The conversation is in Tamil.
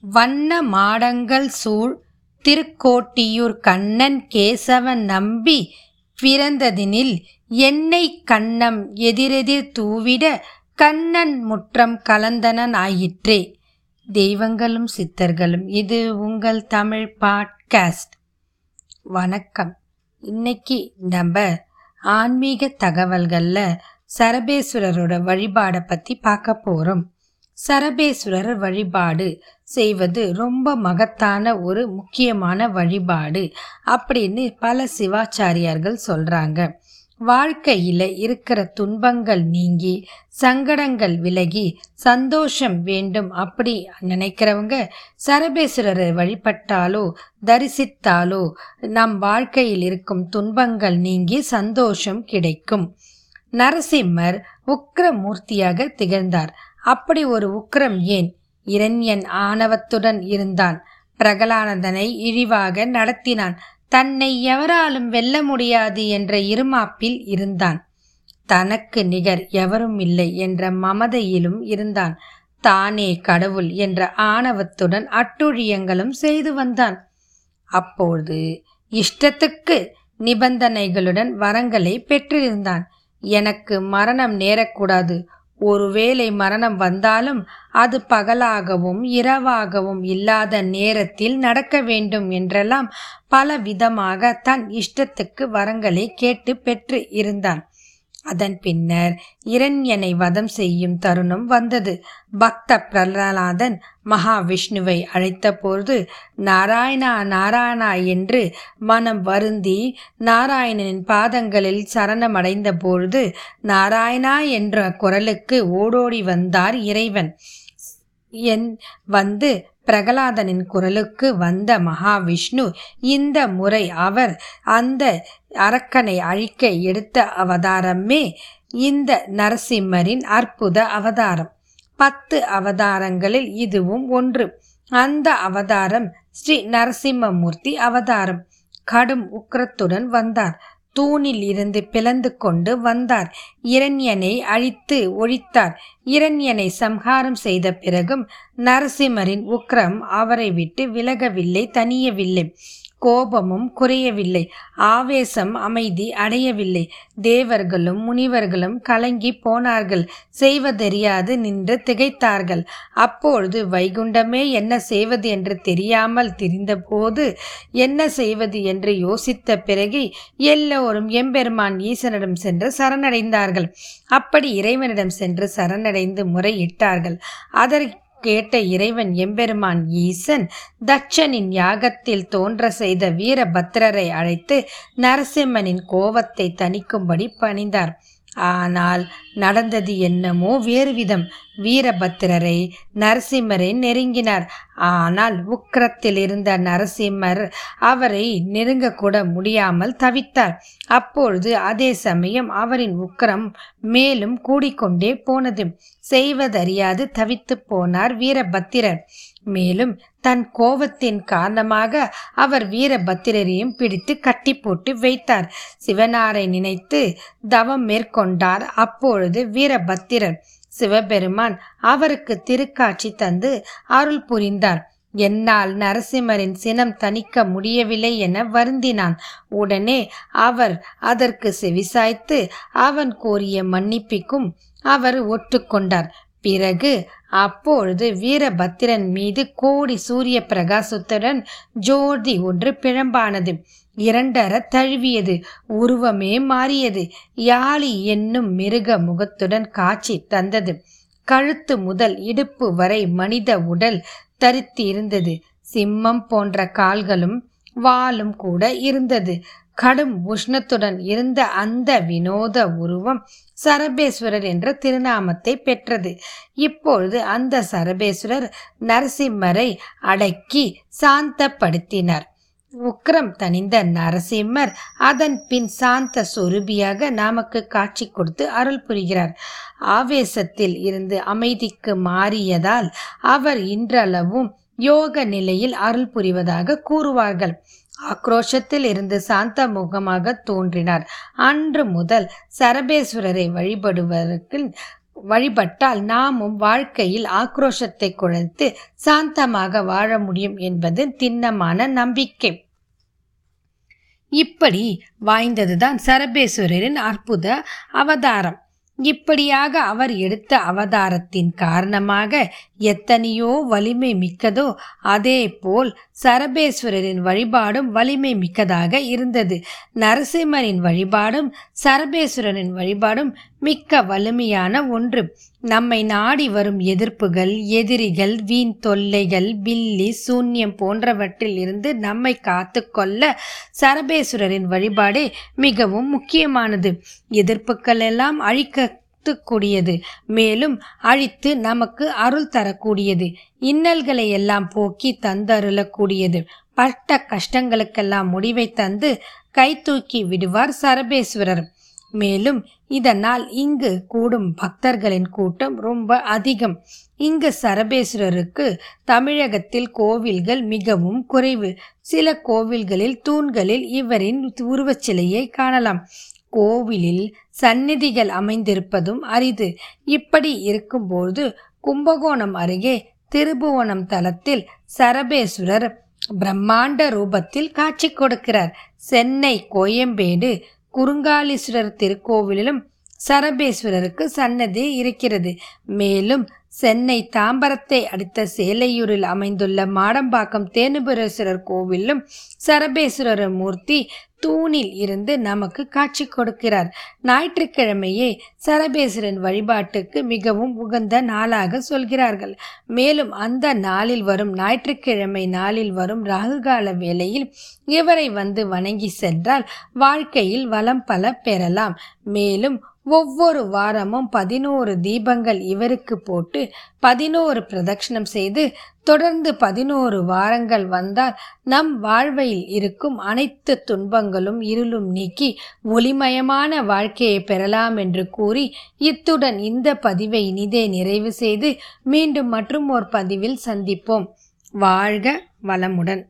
வண்ண மாடங்கள் சூழ் திருக்கோட்டியூர் கண்ணன் கேசவன் நம்பி பிறந்ததினில் என்னை கண்ணம் எதிரெதிர் தூவிட கண்ணன் முற்றம் கலந்தனன் ஆயிற்றே. தெய்வங்களும் சித்தர்களும் இது உங்கள் தமிழ் பாட்காஸ்ட். வணக்கம். இன்னைக்கு நம்ம ஆன்மீக தகவல்களில் சரபேஸ்வரரோட வழிபாடை பற்றி பார்க்க போகிறோம் சரபேஸ்வரர் வழிபாடு செய்வது ரொம்ப மகத்தான ஒரு முக்கியமான வழிபாடு அப்படின்னு பல சிவாச்சாரியார்கள் சொல்கிறாங்க வாழ்க்கையில் இருக்கிற துன்பங்கள் நீங்கி சங்கடங்கள் விலகி சந்தோஷம் வேண்டும் அப்படி நினைக்கிறவங்க சரபேஸ்வரரை வழிபட்டாலோ தரிசித்தாலோ நம் வாழ்க்கையில் இருக்கும் துன்பங்கள் நீங்கி சந்தோஷம் கிடைக்கும். நரசிம்மர் உக்கிரமூர்த்தியாக திகழ்ந்தார். அப்படி ஒரு உக்கிரம் ஏன்? இரண்யன் ஆணவத்துடன் இருந்தான். பிரகலானந்தனை இழிவாக நடத்தினான். தன்னை எவராலும் வெல்ல முடியாது என்ற இருமாப்பில் இருந்தான். தனக்கு நிகர் எவரும் இல்லை என்ற மமதையிலும் இருந்தான். தானே கடவுள் என்ற ஆணவத்துடன் அட்டுழியங்களும் செய்து வந்தான். அப்பொழுது இஷ்டத்துக்கு நிபந்தனைகளுடன் வரங்களை பெற்றிருந்தான். எனக்கு மரணம் நேரக்கூடாது. ஒருவேளை மரணம் வந்தாலும் அது பகலாகவும் இரவாகவும் இல்லாத நேரத்தில் நடக்க வேண்டும் என்றெல்லாம் பல விதமாக தன் இஷ்டத்துக்கு வரங்களை கேட்டு பெற்று இருந்தான். அதன் பின்னர் இரண்யனை வதம் செய்யும் தருணம் வந்தது. பக்த பிரகலாதன் மகாவிஷ்ணுவை அழைத்தபோது நாராயணா நாராயணா என்று மனம் வருந்தி நாராயணனின் பாதங்களில் சரணமடைந்த பொழுது நாராயணா என்ற குரலுக்கு ஓடோடி வந்தார் இறைவன். என் வந்து பிரகலாதனின் குரலுக்கு வந்த மகாவிஷ்ணு இந்த முறை அவர் அந்த அரக்கனை அழிக்க எடுத்த அவதாரமே இந்த நரசிம்மரின் அற்புத அவதாரம். பத்து அவதாரங்களில் இதுவும் ஒன்று. அந்த அவதாரம் ஸ்ரீ நரசிம்மமூர்த்தி அவதாரம். கடும் உக்கிரத்துடன் வந்தார். தூணில் இருந்து பிளந்து கொண்டு வந்தார். இரண்யனை அழித்து ஒழித்தார். இரண்யனை சம்ஹாரம் செய்த பிறகும் நரசிம்மரின் உக்ரம் அவரை விட்டு விலகவில்லை தனியவில்லை. கோபமும் குறையவில்லை. ஆவேசம் அமைதி அடையவில்லை. தேவர்களும் முனிவர்களும் கலங்கி போனார்கள். செய்வதறியாது நின்று திகைத்தார்கள். அப்பொழுது வைகுண்டமே என்ன செய்வது என்று தெரியாமல் திரிந்தபோது என்ன செய்வது என்று யோசித்த பிறகு எல்லோரும் எம்பெருமான் ஈசனிடம் சென்று சரணடைந்தார்கள். அப்படி இறைவனிடம் சென்று சரணடைந்து முறையிட்டார்கள். அதற்கு கேட்ட இறைவன் எம்பெருமான் ஈசன் தட்சனின் யாகத்தில் தோன்ற செய்த வீரபத்திரரை அழைத்து நரசிம்மனின் கோபத்தை தணிக்கும்படி பணிந்தார். ஆனால் நடந்தது என்னமோ வேறு விதம் வீரபத்திரரை நரசிம்மரை நெருங்கினார். ஆனால் உக்கிரத்தில் இருந்த நரசிம்மர் அவரை நெருங்கக்கூட முடியாமல் தவித்தார். அப்பொழுது அதே சமயம் அவரின் உக்கிரம் மேலும் கூடிக்கொண்டே போனது. செய்வதறியாது தவித்து போனார் வீரபத்திரர். மேலும் தன் கோபத்தின் காரணமாக அவர் வீரபத்திரரையும் பிடித்து கட்டி போட்டு வைத்தார். சிவனாரை நினைத்து தவம் மேற்கொண்டார். அப்பொழுது வீரபத்திரர் சிவபெருமான் அவருக்கு திருக்காட்சி தந்து அருள் புரிந்தார். என்னால் நரசிம்மரின் சினம் தணிக்க முடியவில்லை என வருந்தினான். உடனே அவர் அதற்கு செவிசாய்த்து அவன் கோரிய மன்னிப்பிக்கும் அவர் ஒட்டுக்கொண்டார். பிறகு அப்பொழுது வீரபத்திரன் மீது கோடி சூரிய பிரகாசத்துடன் ஜோதி ஒன்று பிழம்பானது. இரண்டற தழுவியது. உருவமே மாறியது. யாழி என்னும் மிருக முகத்துடன் காட்சி தந்தது. கழுத்து முதல் இடுப்பு வரை மனித உடல் தரித்து இருந்தது சிம்மம் போன்ற கால்களும் வாலும் கூட இருந்தது. கடும் உஷ்ணத்துடன் இருந்த அந்த வினோத உருவம் சரபேஸ்வரர் என்ற திருநாமத்தை இப்பொழுது அந்த சரபேஸ்வரர் நரசிம்மரை அடக்கி சாந்தப்படுத்தினார். உக்ரம் தனிந்த நரசிம்மர் அதன் பின் சாந்த சொரூபியாக நமக்கு காட்சி கொடுத்து அருள் புரிகிறார். ஆவேசத்தில் இருந்து அமைதிக்கு மாறியதால் அவர் இன்றளவும் யோக நிலையில் அருள் புரிவதாக கூறுவார்கள். ஆக்ரோஷத்தில் இருந்து சாந்த முகமாக தோன்றினார். அன்று முதல் சரபேஸ்வரரை வழிபடுவதற்கு வழிபட்டால் நாமும் வாழ்க்கையில் ஆக்ரோஷத்தை குறைத்து சாந்தமாக வாழ முடியும் என்பது திண்ணமான நம்பிக்கை. இப்படி வாய்ந்ததுதான் சரபேஸ்வரரின் அற்புத அவதாரம். இப்படியாக அவர் எடுத்த அவதாரத்தின் காரணமாக எத்தனையோ வலிமை மிக்கதோ அதே போல் சரபேஸ்வரரின் வழிபாடும் வலிமை மிக்கதாக இருந்தது. நரசிம்மரின் வழிபாடும் சரபேஸ்வரனின் வழிபாடும் மிக்க வலிமையான ஒன்று. நம்மை நாடி வரும் எதிர்ப்புகள் எதிரிகள் வீண் தொல்லைகள் பில்லி சூன்யம் போன்றவற்றில் இருந்து நம்மை காத்து கொள்ள சரபேஸ்வரரின் வழிபாடே மிகவும் முக்கியமானது. எதிர்ப்புகள் எல்லாம் அழிக்க கூடியது மேலும் அழித்து நமக்கு அருள் தரக்கூடியது. இன்னல்களை எல்லாம் போக்கி தந்தருளக்கூடியது. பட்ட கஷ்டங்களுக்கெல்லாம் முடிவை தந்து கை தூக்கி விடுவார் சரபேஸ்வரர் மேலும் இதனால் இங்கு கூடும் பக்தர்களின் கூட்டம் ரொம்ப அதிகம். இங்கு சரபேஸ்வரருக்கு தமிழகத்தில் கோவில்கள் மிகவும் குறைவு. சில கோவில்களில் தூண்களில் இவரின் உருவச்சிலையை காணலாம். கோவிலில் சந்நிதிகள் அமைந்திருப்பதும் அரிது. இப்படி இருக்கும்போது கும்பகோணம் அருகே திருபுவனம் தலத்தில் சரபேஸ்வரர் பிரம்மாண்ட ரூபத்தில் காட்சி கொடுக்கிறார். சென்னை கோயம்பேடு குறுங்காலீஸ்வரர் திருக்கோவிலிலும் சரபேஸ்வரருக்கு சன்னதி இருக்கிறது. மேலும் சென்னை தாம்பரத்தை அடுத்த சேலையூரில் அமைந்துள்ள மாடம்பாக்கம் தேனுபுரேஸ்வரர் கோவிலும் சரபேஸ்வரர் மூர்த்தி தூணில் இருந்து நமக்கு காட்சி கொடுக்கிறார். ஞாயிற்றுக்கிழமையே சரபேஸ்வரன் வழிபாட்டுக்கு மிகவும் உகந்த நாளாக சொல்கிறார்கள். மேலும் அந்த நாளில் வரும் ஞாயிற்றுக்கிழமை நாளில் வரும் ராகுகால வேளையில் இவரை வந்து வணங்கி சென்றால் வாழ்க்கையில் வளம் பல பெறலாம். மேலும் ஒவ்வொரு வாரமும் பதினோரு தீபங்கள் இவருக்கு போட்டு பதினோரு பிரதட்சணம் செய்து தொடர்ந்து பதினோரு வாரங்கள் வந்தால் நம் வாழ்வையில் இருக்கும் அனைத்து துன்பங்களும் இருளும் நீக்கி ஒளிமயமான வாழ்க்கையை பெறலாம் என்று கூறி இத்துடன் இந்த பதிவை இனிதே நிறைவு செய்து மீண்டும் மற்றும் ஒரு பதிவில் சந்திப்போம். வாழ்க வளமுடன்.